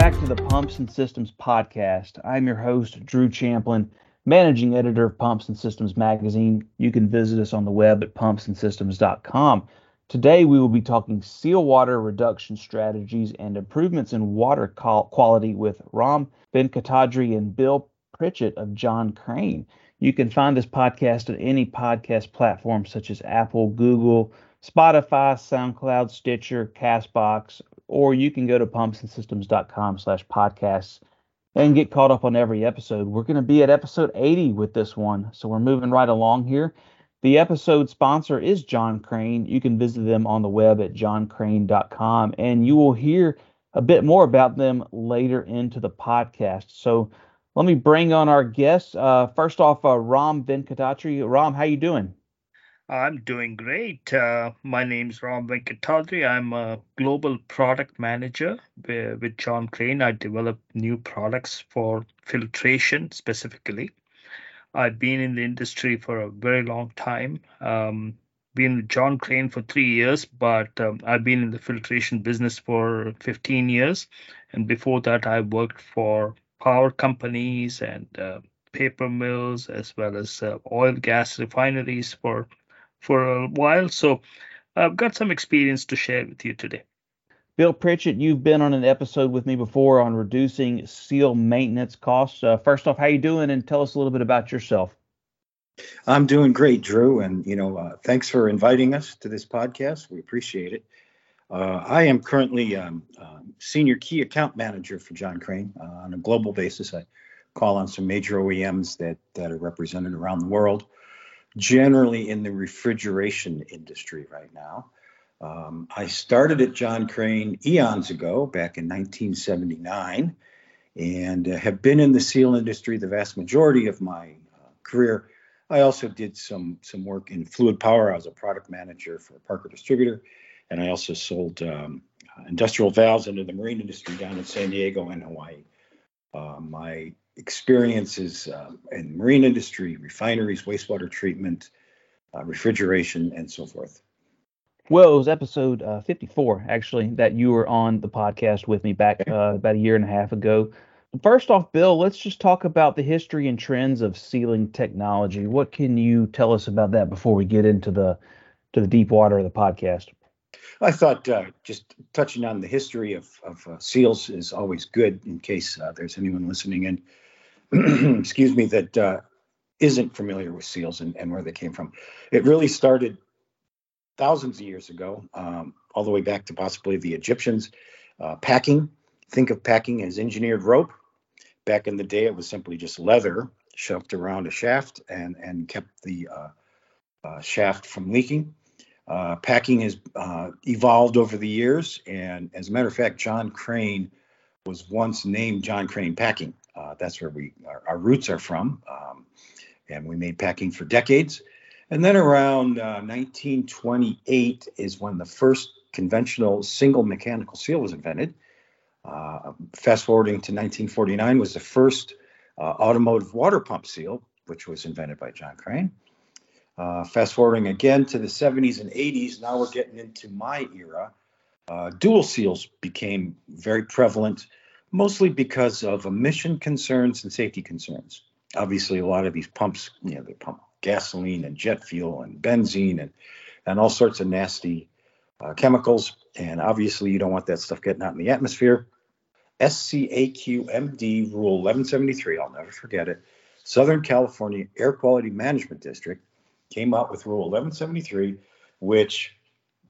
back to the Pumps and Systems podcast. I'm your host, Drew Champlin, managing editor of Pumps and Systems magazine. You can visit us on the web at pumpsandsystems.com. Today, we will be talking seal water reduction strategies and improvements in water quality with Ram Venkatadri and Bill Pritchett of John Crane. You can find this podcast on any podcast platform such as Apple, Google, Spotify, SoundCloud, Stitcher, Castbox, or you can go to pumpsandsystems.com slash podcasts and get caught up on every episode. We're going to be at episode 80 with this one, so we're moving right along here. The episode sponsor is John Crane. You can visit them on the web at johncrane.com, and you will hear a bit more about them later into the podcast. So let me bring on our guests. Uh, first off, uh, Ram Venkatadri. Ram, how you doing? I'm doing great. Uh, my name is Ram Venkatadri. I'm a global product manager with John Crane. I develop new products for filtration specifically. I've been in the industry for a very long time. Um, been with John Crane for three years, but um, I've been in the filtration business for 15 years. And before that, I worked for power companies and uh, paper mills as well as uh, oil gas refineries for for a while. So I've got some experience to share with you today. Bill Pritchett, you've been on an episode with me before on reducing seal maintenance costs. Uh, first off, how you doing, and tell us a little bit about yourself. I'm doing great, Drew, and you know, uh, thanks for inviting us to this podcast. We appreciate it. Uh, I am currently um, uh, senior key account manager for John Crane uh, on a global basis. I call on some major OEMs that that are represented around the world generally in the refrigeration industry right now. Um, I started at John Crane eons ago, back in 1979, and uh, have been in the seal industry the vast majority of my uh, career. I also did some some work in fluid power. I was a product manager for Parker distributor, and I also sold um, industrial valves into the marine industry down in San Diego and Hawaii. Uh, my experiences uh, in marine industry, refineries, wastewater treatment, uh, refrigeration, and so forth. Well, it was episode uh, 54, actually, that you were on the podcast with me back uh, about a year and a half ago. First off, Bill, let's just talk about the history and trends of sealing technology. What can you tell us about that before we get into the to the deep water of the podcast? I thought uh, just touching on the history of, of uh, seals is always good in case uh, there's anyone listening in, excuse me, that uh, not familiar with seals and, and, where they came from. It really started thousands of years ago, um, all the way back to possibly the Egyptians. Uh, packing, think of packing as engineered rope. Back in the day, it was simply just leather shoved around a shaft and, and kept the uh, shaft from leaking. Uh, packing has uh, evolved over the years, and as a matter of fact, John Crane was once named John Crane Packing. Uh, that's where we our, our roots are from, um, and we made packing for decades. And then around 1928 uh, is when the first conventional single mechanical seal was invented. Uh, fast forwarding to 1949 was the first uh, automotive water pump seal, which was invented by John Crane. Uh, fast forwarding again to the 70s and 80s, now we're getting into my era. Uh, dual seals became very prevalent, mostly because of emission concerns and safety concerns. Obviously, a lot of these pumps, you know, they pump gasoline and jet fuel and benzene and and all sorts of nasty uh, chemicals. And obviously, you don't want that stuff getting out in the atmosphere. SCAQMD Rule 1173, I'll never forget it. Southern California Air Quality Management District came out with Rule 1173, which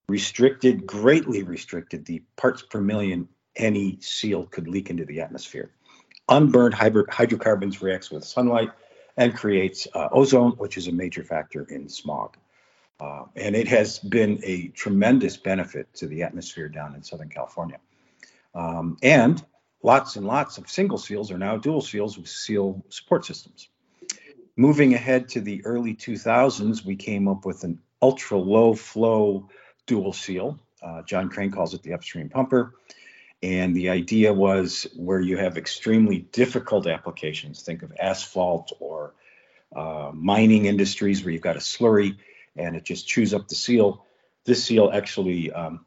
restricted, greatly restricted the parts per million any seal could leak into the atmosphere. Unburned hydrocarbons reacts with sunlight and creates uh, ozone, which is a major factor in smog. Uh, and it has been a tremendous benefit to the atmosphere down in Southern California. Um, and lots and lots of single seals are now dual seals with seal support systems. Moving ahead to the early 2000s, we came up with an ultra low flow dual seal. Uh, John Crane calls it the upstream pumper. And the idea was where you have extremely difficult applications, think of asphalt or uh, mining industries where you've got a slurry and it just chews up the seal. This seal actually um,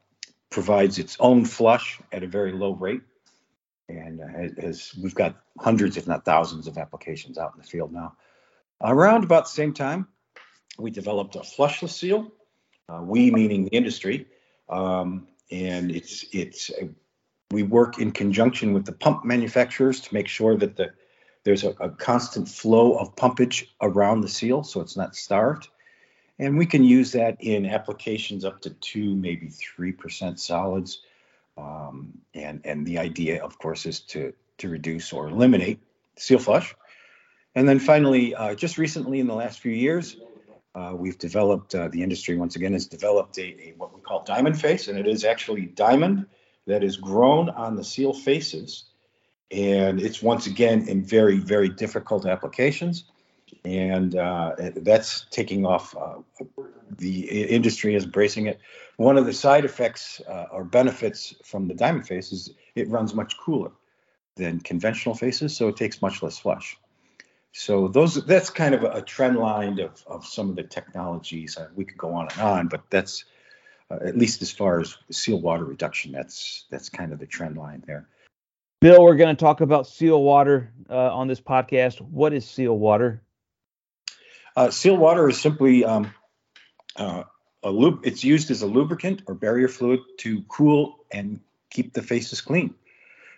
provides its own flush at a very low rate. and uh, we've got hundreds, if not thousands, of applications out in the field now. Around about the same time, we developed a flushless seal. Uh, we meaning the industry, um, and it's it's we work in conjunction with the pump manufacturers to make sure that the there's a, a constant flow of pumpage around the seal, so it's not starved. And we can use that in applications up to two, maybe three percent solids. Um, and and the idea, of course, is to to reduce or eliminate seal flush. And then finally, uh, just recently in the last few years, uh, we've developed uh, the industry once again has developed a, a, what we call diamond face, and it is actually diamond that is grown on the seal faces, and it's once again in very very difficult applications, and uh, that's taking off. Uh, the industry is embracing it. One of the side effects uh, or benefits from the diamond face is it runs much cooler than conventional faces, so it takes much less flush. So those that's kind of a, trend line of, of some of the technologies. Uh, we could go on and on, but that's uh, at least as far as seal water reduction. That's that's kind of the trend line there. Bill, we're going to talk about seal water uh, on this podcast. What is seal water? Uh, seal water is simply um, uh, a loop. It's used as a lubricant or barrier fluid to cool and keep the faces clean.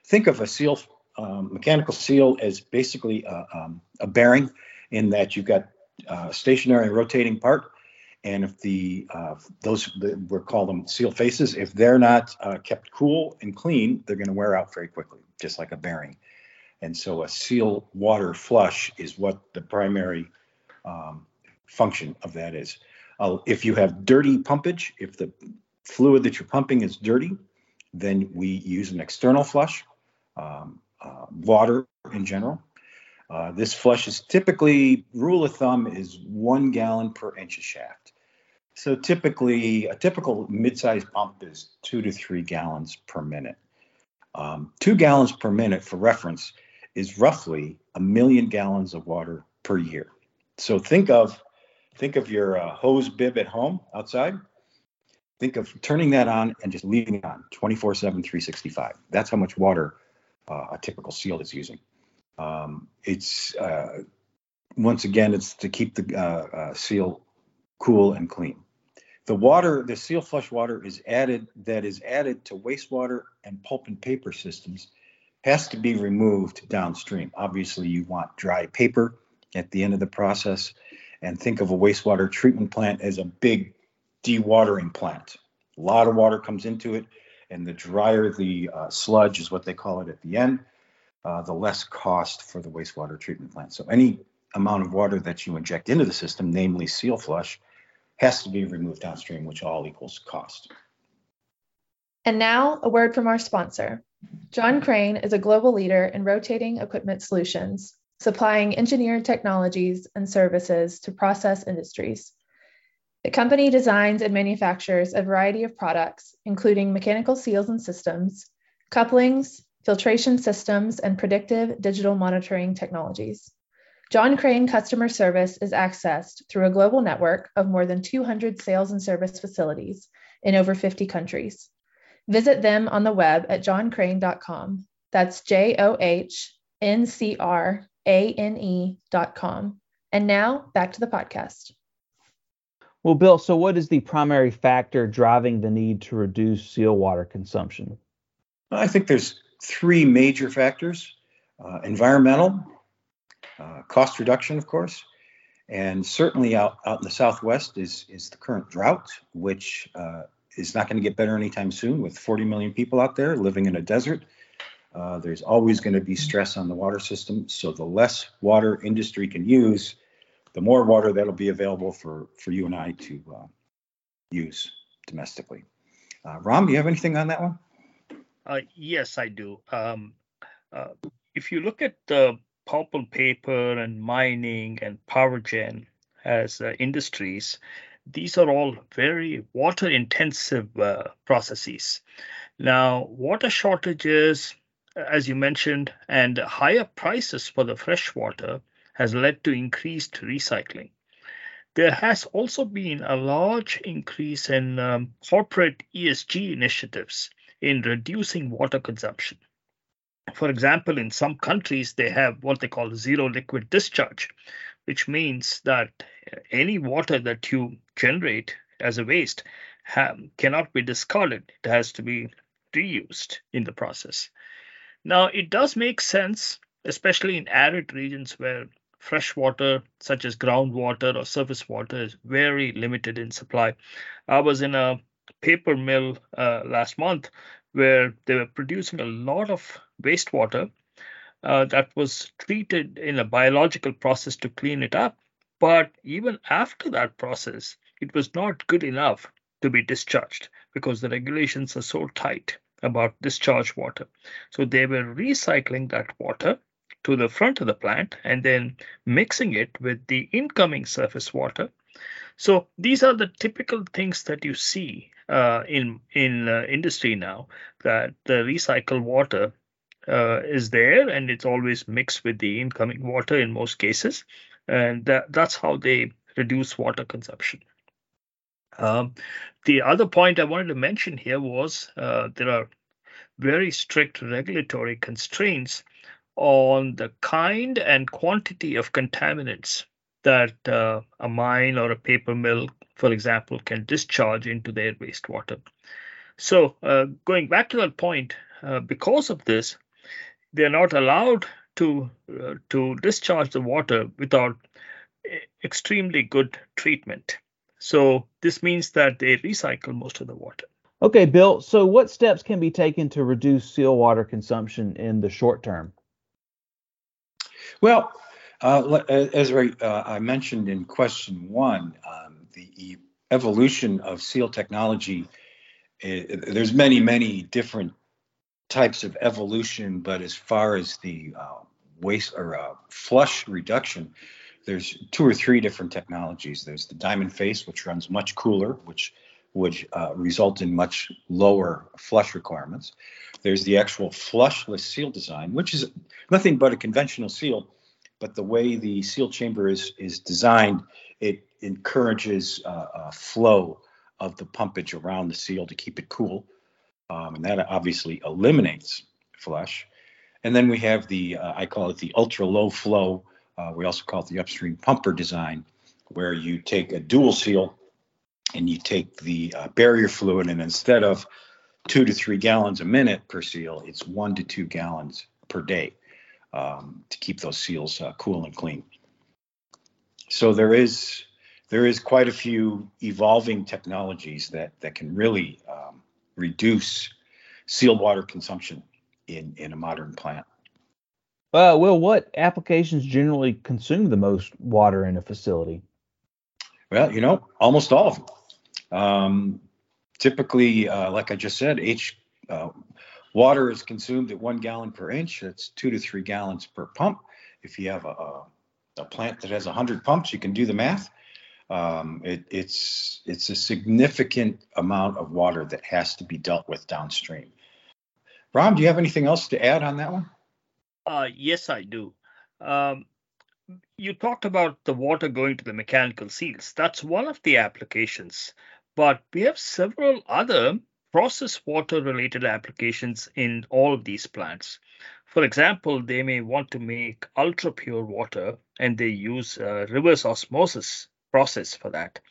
Think of a seal um, mechanical seal is basically a, um, a, bearing in that you've got a stationary and rotating part. And if the uh, those we call them seal faces, if they're not uh, kept cool and clean, they're going to wear out very quickly, just like a bearing. And so a seal water flush is what the primary um, function of that is. Uh, if you have dirty pumpage, if the fluid that you're pumping is dirty, then we use an external flush. Um, uh, water in general. Uh, this flush is typically, rule of thumb is one gallon per inch of shaft. So typically, a typical mid-sized pump is two to three gallons per minute. Um, two gallons per minute, for reference, is roughly a million gallons of water per year. So think of think of your uh, hose bib at home outside. Think of turning that on and just leaving it on 24/7, 365. That's how much water uh, a typical seal is using. Um, it's uh, once again, it's to keep the uh, uh, seal cool and clean. The water, the seal flush water is added that is added to wastewater and pulp and paper systems has to be removed downstream. Obviously, you want dry paper at the end of the process, and think of a wastewater treatment plant as a big dewatering plant. A lot of water comes into it and the drier the uh, sludge is what they call it at the end, uh, the less cost for the wastewater treatment plant. So any amount of water that you inject into the system, namely seal flush, has to be removed downstream, which all equals cost. And now a word from our sponsor. John Crane is a global leader in rotating equipment solutions, supplying engineered technologies and services to process industries. The company designs and manufactures a variety of products, including mechanical seals and systems, couplings, filtration systems, and predictive digital monitoring technologies. John Crane customer service is accessed through a global network of more than 200 sales and service facilities in over 50 countries. Visit them on the web at johncrane.com. That's J O H N C R A N E.com. And now back to the podcast. Well, Bill, so what is the primary factor driving the need to reduce seal water consumption? I think there's three major factors uh, environmental, uh, cost reduction, of course, and certainly out, out in the Southwest is, is the current drought, which uh, is not going to get better anytime soon with 40 million people out there living in a desert. Uh, there's always going to be stress on the water system. So the less water industry can use, the more water that'll be available for for you and I to uh, use domestically. Uh, Ram, do you have anything on that one? Yes, I do. Um, uh, if you look at the pulp and paper and mining and power gen as uh, industries, these are all very water intensive uh, processes. Now, water shortages, as you mentioned, and higher prices for the fresh water has led to increased recycling. There has also been a large increase in um, corporate ESG initiatives in reducing water consumption. For example, in some countries, they have what they call zero liquid discharge, which means that any water that you generate as a waste have, cannot be discarded. It has to be reused in the process. Now, it does make sense, especially in arid regions where fresh water, such as groundwater or surface water, is very limited in supply. I was in a paper mill uh, last month where they were producing a lot of wastewater uh, that was treated in a biological process to clean it up. But even after that process, it was not good enough to be discharged because the regulations are so tight about discharge water. So they were recycling that water to the front of the plant and then mixing it with the incoming surface water. So these are the typical things that you see uh, in in uh, industry now that the recycled water uh, is there and it's always mixed with the incoming water in most cases, and that, that's how they reduce water consumption. Um, the other point I wanted to mention here was uh, there are very strict regulatory constraints on the kind and quantity of contaminants that uh, a mine or a paper mill, for example, can discharge into their wastewater. So, uh, going back to that point, uh, because of this, they're not allowed to uh, to discharge the water without extremely good treatment. So this means that they recycle most of the water. Okay, Bill. So what steps can be taken to reduce seal water consumption in the short term? Well, uh, as uh, I mentioned in question one, um, the evolution of seal technology, it, there's many, many different types of evolution, but as far as the uh, waste or uh, flush reduction, there's two or three different technologies. There's the diamond face, which runs much cooler, which would uh, result in much lower flush requirements. There's the actual flushless seal design, which is nothing but a conventional seal, but the way the seal chamber is is designed, it encourages uh, flow of the pumpage around the seal to keep it cool, um, and that obviously eliminates flush. And then we have the uh, I call it the ultra low flow uh, we also call it the upstream pumper design, where you take a dual seal and you take the uh, barrier fluid, and instead of two to three gallons a minute per seal, it's one to two gallons per day um, to keep those seals uh, cool and clean. So there is there is quite a few evolving technologies that that can really reduce seal water consumption in in a modern plant. Uh, Will, what applications generally consume the most water in a facility? Well, you know, almost all of them. Um, typically, uh, like I just said, H uh, water is consumed at one gallon per inch. That's two to three gallons per pump. If you have a, a, a plant that has 100 pumps, you can do the math. Um, it, it's it's a significant amount of water that has to be dealt with downstream. Ram, do you have anything else to add on that one? Uh, yes, I do. Um, you talked about the water going to the mechanical seals. That's one of the applications, but we have several other process water related applications in all of these plants. For example, they may want to make ultra pure water and they use a reverse osmosis process for that.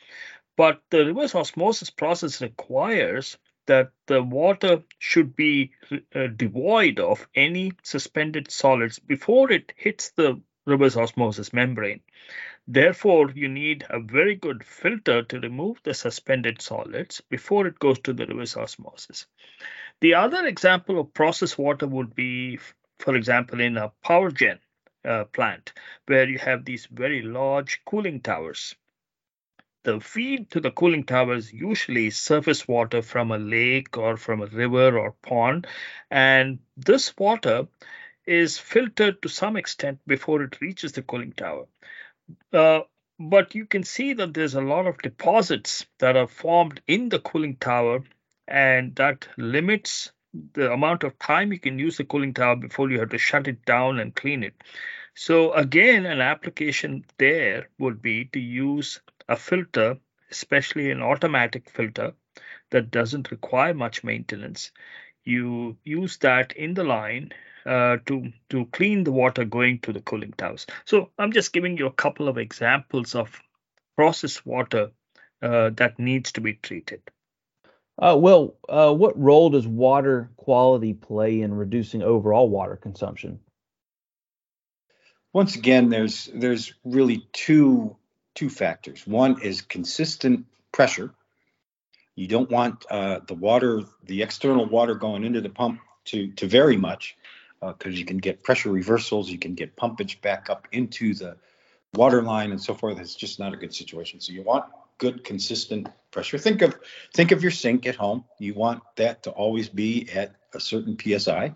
But the reverse osmosis process requires that the water should be uh, devoid of any suspended solids before it hits the reverse osmosis membrane. Therefore, you need a very good filter to remove the suspended solids before it goes to the reverse osmosis. The other example of process water would be, for example, in a power gen uh, plant where you have these very large cooling towers the feed to the cooling tower is usually surface water from a lake or from a river or pond. And this water is filtered to some extent before it reaches the cooling tower. Uh, but you can see that there's a lot of deposits that are formed in the cooling tower, and that limits the amount of time you can use the cooling tower before you have to shut it down and clean it. So, again, an application there would be to use a filter, especially an automatic filter that doesn't require much maintenance, you use that in the line uh, to to clean the water going to the cooling towers. So I'm just giving you a couple of examples of processed water uh, that needs to be treated. Uh, well, uh, what role does water quality play in reducing overall water consumption? Once again, there's there's really two two factors. One is consistent pressure. You don't want uh, the water, the external water going into the pump to to vary much, because uh, you can get pressure reversals, you can get pumpage back up into the water line and so forth. It's just not a good situation. So you want good consistent pressure. Think of think of your sink at home. You want that to always be at a certain psi.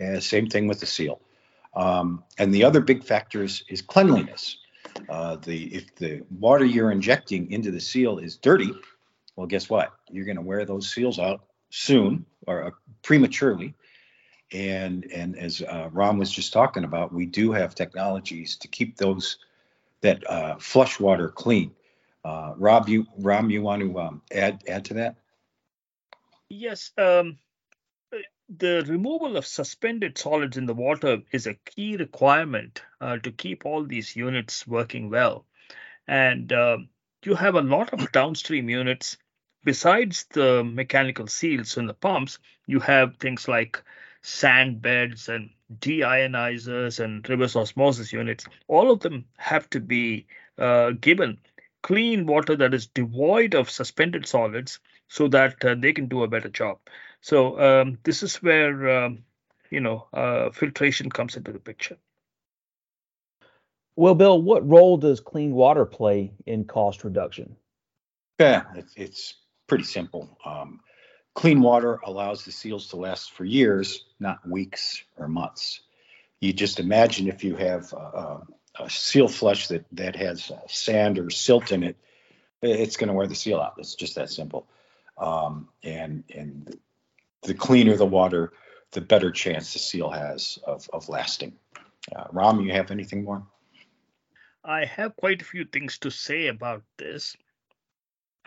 Uh, same thing with the seal. Um, and the other big factor is, is cleanliness. Uh, the if the water you're injecting into the seal is dirty, well, guess what? You're going to wear those seals out soon or uh, prematurely. And and as uh, Ron was just talking about, we do have technologies to keep those that uh, flush water clean. Uh, Rob, you Ram, you want to um, add add to that? Yes. Um, the removal of suspended solids in the water is a key requirement uh, to keep all these units working well. And uh, you have a lot of downstream units. Besides the mechanical seals in the pumps, you have things like sand beds and deionizers and reverse osmosis units. All of them have to be uh, given clean water that is devoid of suspended solids so that uh, they can do a better job. So um, this is where um, you know uh, filtration comes into the picture. Well, Bill, what role does clean water play in cost reduction? Yeah, it's, it's pretty simple. Um, clean water allows the seals to last for years, not weeks or months. You just imagine if you have uh, a seal flush that that has uh, sand or silt in it, it's going to wear the seal out. It's just that simple. Um, and and the cleaner the water, the better chance the seal has of of lasting. Uh, Ram, you have anything more? I have quite a few things to say about this.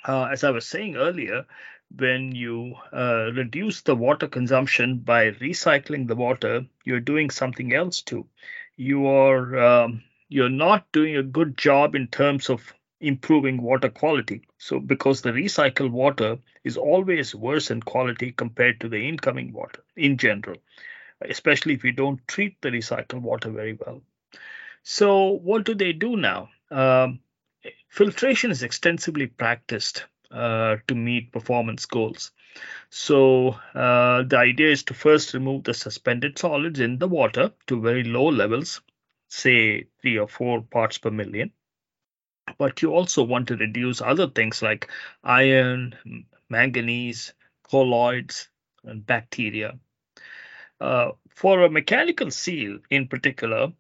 Uh, as I was saying earlier, when you uh, reduce the water consumption by recycling the water, you're doing something else too. You are um, you're not doing a good job in terms of improving water quality. So, because the recycled water is always worse in quality compared to the incoming water in general, especially if we don't treat the recycled water very well. So, what do they do now? Um, filtration is extensively practiced uh, to meet performance goals. So, uh, the idea is to first remove the suspended solids in the water to very low levels say three or four parts per million. But you also want to reduce other things like iron, manganese, colloids, and bacteria. Uh, for a mechanical seal in particular,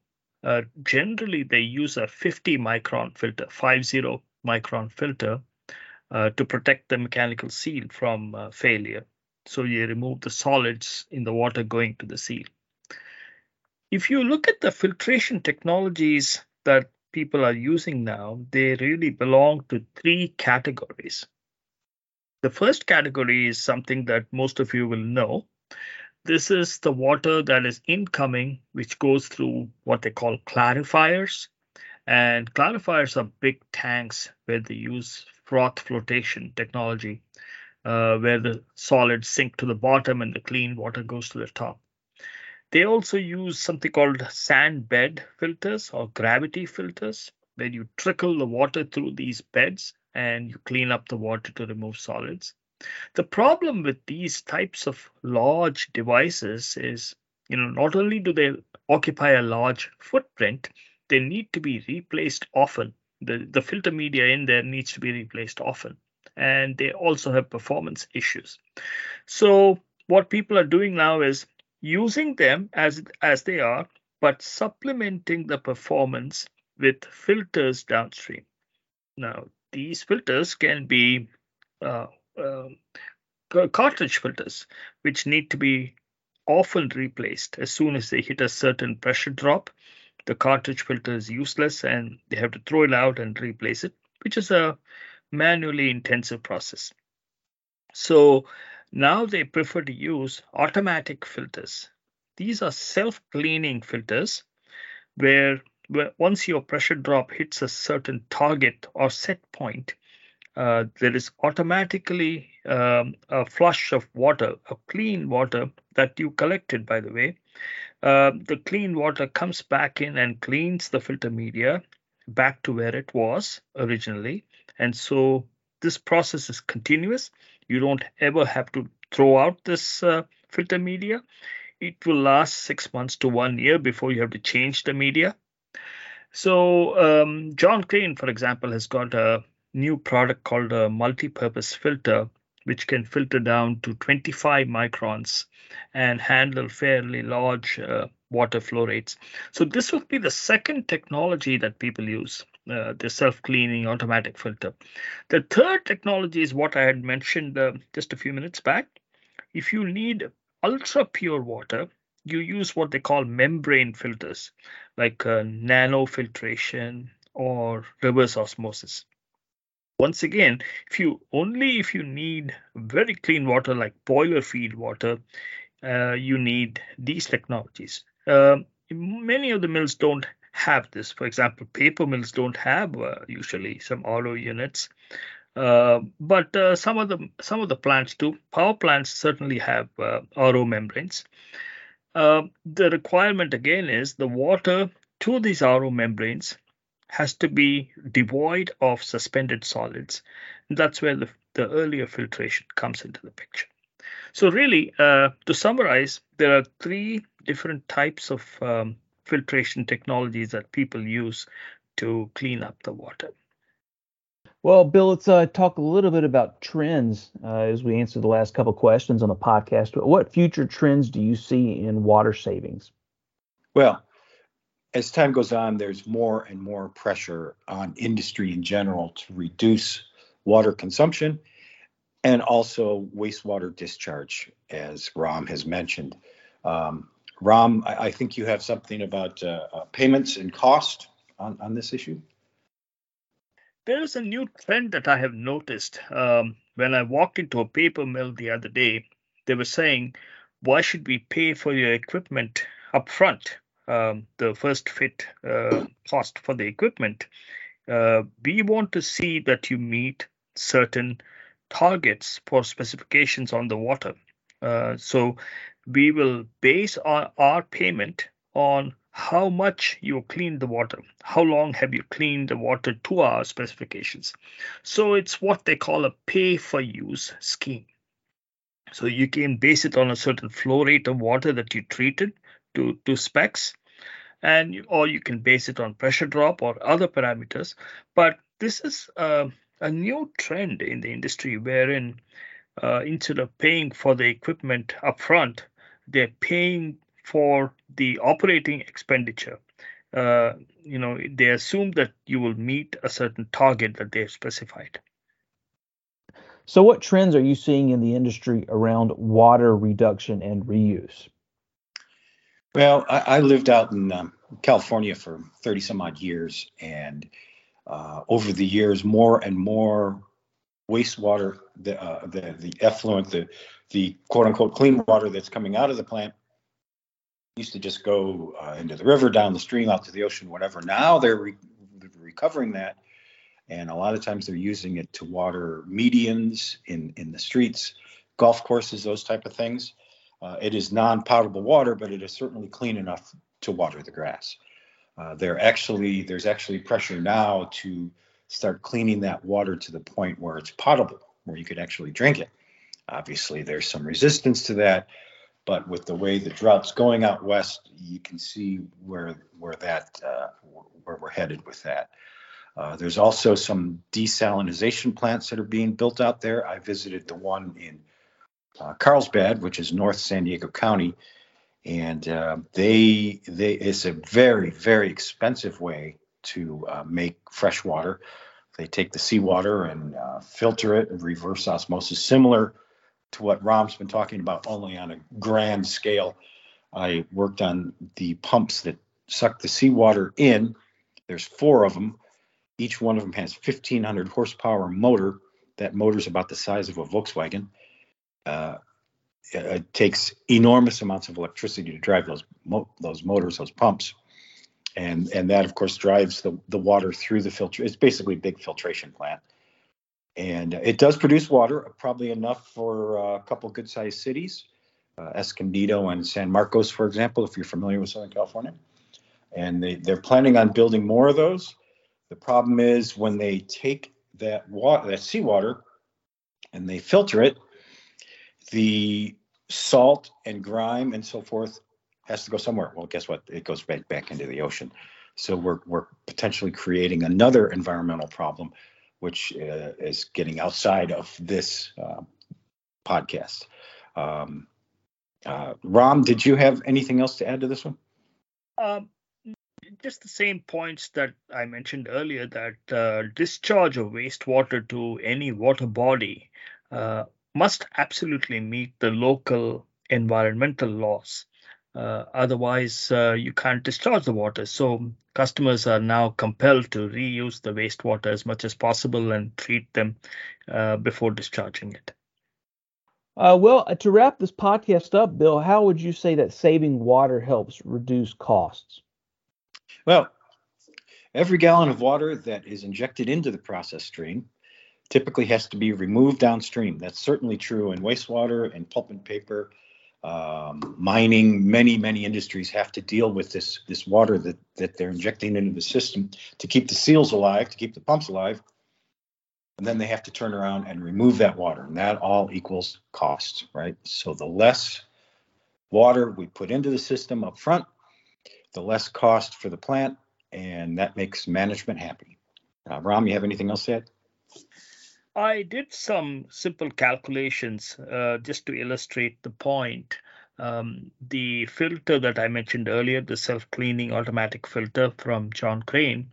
uh, generally they use a 50 micron filter, 50 micron filter, uh, to protect the mechanical seal from uh, failure. So you remove the solids in the water going to the seal if you look at the filtration technologies that people are using now, they really belong to three categories. The first category is something that most of you will know. This is the water that is incoming, which goes through what they call clarifiers. And clarifiers are big tanks where they use froth flotation technology, uh, where the solids sink to the bottom and the clean water goes to the top. They also use something called sand bed filters or gravity filters, where you trickle the water through these beds and you clean up the water to remove solids. The problem with these types of large devices is, you know, not only do they occupy a large footprint, they need to be replaced often. The, the filter media in there needs to be replaced often. And they also have performance issues. So, what people are doing now is using them as as they are, but supplementing the performance with filters downstream. Now, these filters can be uh, uh, cartridge filters, which need to be often replaced as soon as they hit a certain pressure drop. The cartridge filter is useless and they have to throw it out and replace it, which is a manually intensive process. So Now they prefer to use automatic filters. These are self-cleaning filters where, where once your pressure drop hits a certain target or set point, uh, there is automatically um, a flush of water, a clean water that you collected, by the way. Uh, the clean water comes back in and cleans the filter media back to where it was originally. And so this process is continuous. You don't ever have to throw out this uh, filter media. It will last six months to one year before you have to change the media. So um, John Crane, for example, has got a new product called a multi-purpose filter, which can filter down to 25 microns and handle fairly large uh, water flow rates. So this will be the second technology that people use, uh, the self-cleaning automatic filter. The third technology is what I had mentioned uh, just a few minutes back. If you need ultra pure water, you use what they call membrane filters, like uh, nanofiltration or reverse osmosis once again if you only if you need very clean water like boiler feed water uh, you need these technologies uh, many of the mills don't have this for example paper mills don't have uh, usually some ro units uh, but uh, some of the some of the plants do power plants certainly have uh, ro membranes the requirement again is the water to these ro membranes has to be devoid of suspended solids. And that's where the, the earlier filtration comes into the picture. So, really, uh, to summarize, there are three different types of um, filtration technologies that people use to clean up the water. Well, Bill, let's uh, talk a little bit about trends uh, as we answer the last couple questions on the podcast. What future trends do you see in water savings? Well, as time goes on, there's more and more pressure on industry in general to reduce water consumption and also wastewater discharge, as Ram has mentioned. Um, Ram, I, I, think you have something about uh, uh, payments and cost on, on this issue. There's a new trend that I have noticed. Um, when I walked into a paper mill the other day, they were saying, Why should we pay for your equipment upfront? um, the first fit uh, cost for the equipment, uh, we want to see that you meet certain targets for specifications on the water. Uh, so we will base our, our payment on how much you clean the water, how long have you cleaned the water to our specifications. So it's what they call a pay for use scheme. So you can base it on a certain flow rate of water that you treated to, to specs, and you, or you can base it on pressure drop or other parameters. But this is uh, a new trend in the industry wherein uh, instead of paying for the equipment upfront, they're paying for the operating expenditure. Uh, you know, they assume that you will meet a certain target that they've specified. So, what trends are you seeing in the industry around water reduction and reuse? Well, I, I lived out in um, California for 30 some odd years, and uh, over the years, more and more wastewater, the, uh, the the effluent, the the quote unquote clean water that's coming out of the plant used to just go uh, into the river, down the stream, out to the ocean, whatever. Now they're re- recovering that, and a lot of times they're using it to water medians in in the streets, golf courses, those type of things. Uh, it is non-potable water, but it is certainly clean enough to water the grass. Uh, actually there's actually pressure now to start cleaning that water to the point where it's potable, where you could actually drink it. Obviously, there's some resistance to that, but with the way the drought's going out west, you can see where where that uh, where we're headed with that. Uh, there's also some desalination plants that are being built out there. I visited the one in uh, Carlsbad, which is North San Diego County, and uh, they they it's a very very expensive way to uh, make fresh water. They take the seawater and uh, filter it and reverse osmosis, similar to what Ram's been talking about, only on a grand scale. I worked on the pumps that suck the seawater in. There's four of them. Each one of them has 1,500 horsepower motor. That motor is about the size of a Volkswagen uh, it takes enormous amounts of electricity to drive those mo- those motors, those pumps, and and that of course drives the the water through the filter. It's basically a big filtration plant, and it does produce water, probably enough for a couple good sized cities, uh, Escondido and San Marcos, for example, if you're familiar with Southern California. And they, they're planning on building more of those. The problem is when they take that water, that seawater, and they filter it, the salt and grime and so forth has to go somewhere. Well, guess what? It goes back back into the ocean. So we're we're potentially creating another environmental problem, which uh, is getting outside of this uh, podcast. Um, uh, Ram, did you have anything else to add to this one? Um, just the same points that I mentioned earlier that uh, discharge of wastewater to any water body uh, must absolutely meet the local environmental laws. Uh, otherwise, uh, you can't discharge the water. So, customers are now compelled to reuse the wastewater as much as possible and treat them uh, before discharging it. Uh, well, uh, to wrap this podcast up, Bill, how would you say that saving water helps reduce costs? Well, every gallon of water that is injected into the process stream typically has to be removed downstream. That's certainly true in wastewater and pulp and paper. Um, mining, many, many industries have to deal with this this water that that they're injecting into the system to keep the seals alive, to keep the pumps alive, and then they have to turn around and remove that water and that all equals cost right? So the less water we put into the system up front the less cost for the plant and that makes management happy. Uh, ram you have anything else to add i did some simple calculations uh, just to illustrate the point um, the filter that I mentioned earlier, the self-cleaning automatic filter from John Crane,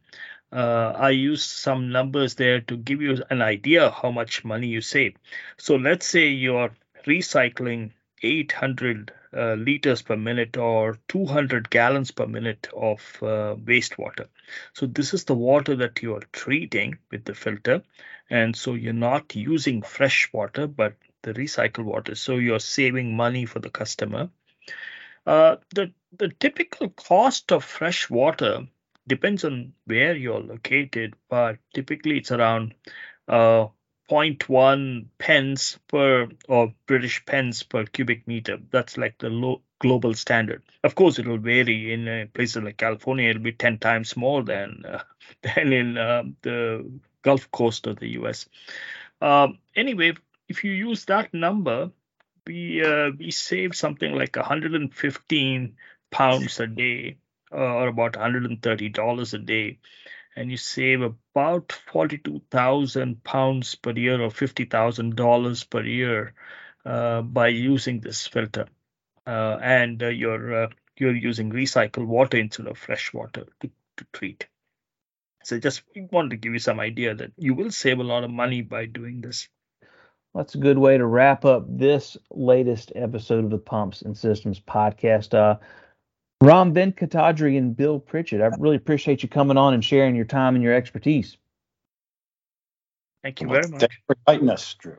uh, I used some numbers there to give you an idea how much money you save. So let's say you're recycling 800 uh, liters per minute or 200 gallons per minute of uh, wastewater. So this is the water that you are treating with the filter. And so you're not using fresh water, but the recycled water. So you're saving money for the customer. Uh, the the typical cost of fresh water depends on where you're located, but typically it's around uh, 0.1 pence per or British pence per cubic meter. That's like the low, global standard. Of course, it will vary in places like California. It'll be 10 times more than uh, than in uh, the Gulf Coast of the U.S. Um, anyway, if you use that number, we uh, we save something like 115 pounds a day uh, or about $130 a day, and you save about 42,000 pounds per year or $50,000 per year uh, by using this filter. Uh, and uh, you're uh, you're using recycled water instead of fresh water to, to treat. So just wanted to give you some idea that you will save a lot of money by doing this. That's a good way to wrap up this latest episode of the Pumps and Systems podcast. Uh, Ram Venkatadri and Bill Pritchett, I really appreciate you coming on and sharing your time and your expertise. Thank you very much. Thanks for inviting us, Drew.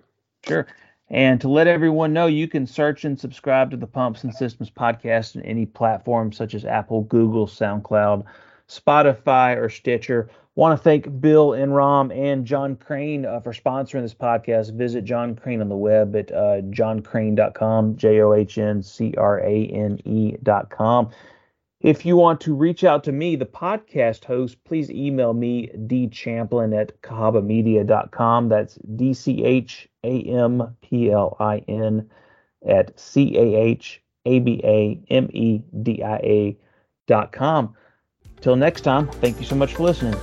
Sure. And to let everyone know, you can search and subscribe to the Pumps and Systems podcast on any platform such as Apple, Google, SoundCloud, Spotify, or Stitcher. Want to thank Bill and Ram and John Crane uh, for sponsoring this podcast. Visit John Crane on the web at uh, johncrane.com, J O H N C R A N E.com. If you want to reach out to me, the podcast host, please email me, dchamplin at cahabamedia.com. That's D C H A M P L I N at C A H A B A M E D I A dot com. Till next time, thank you so much for listening.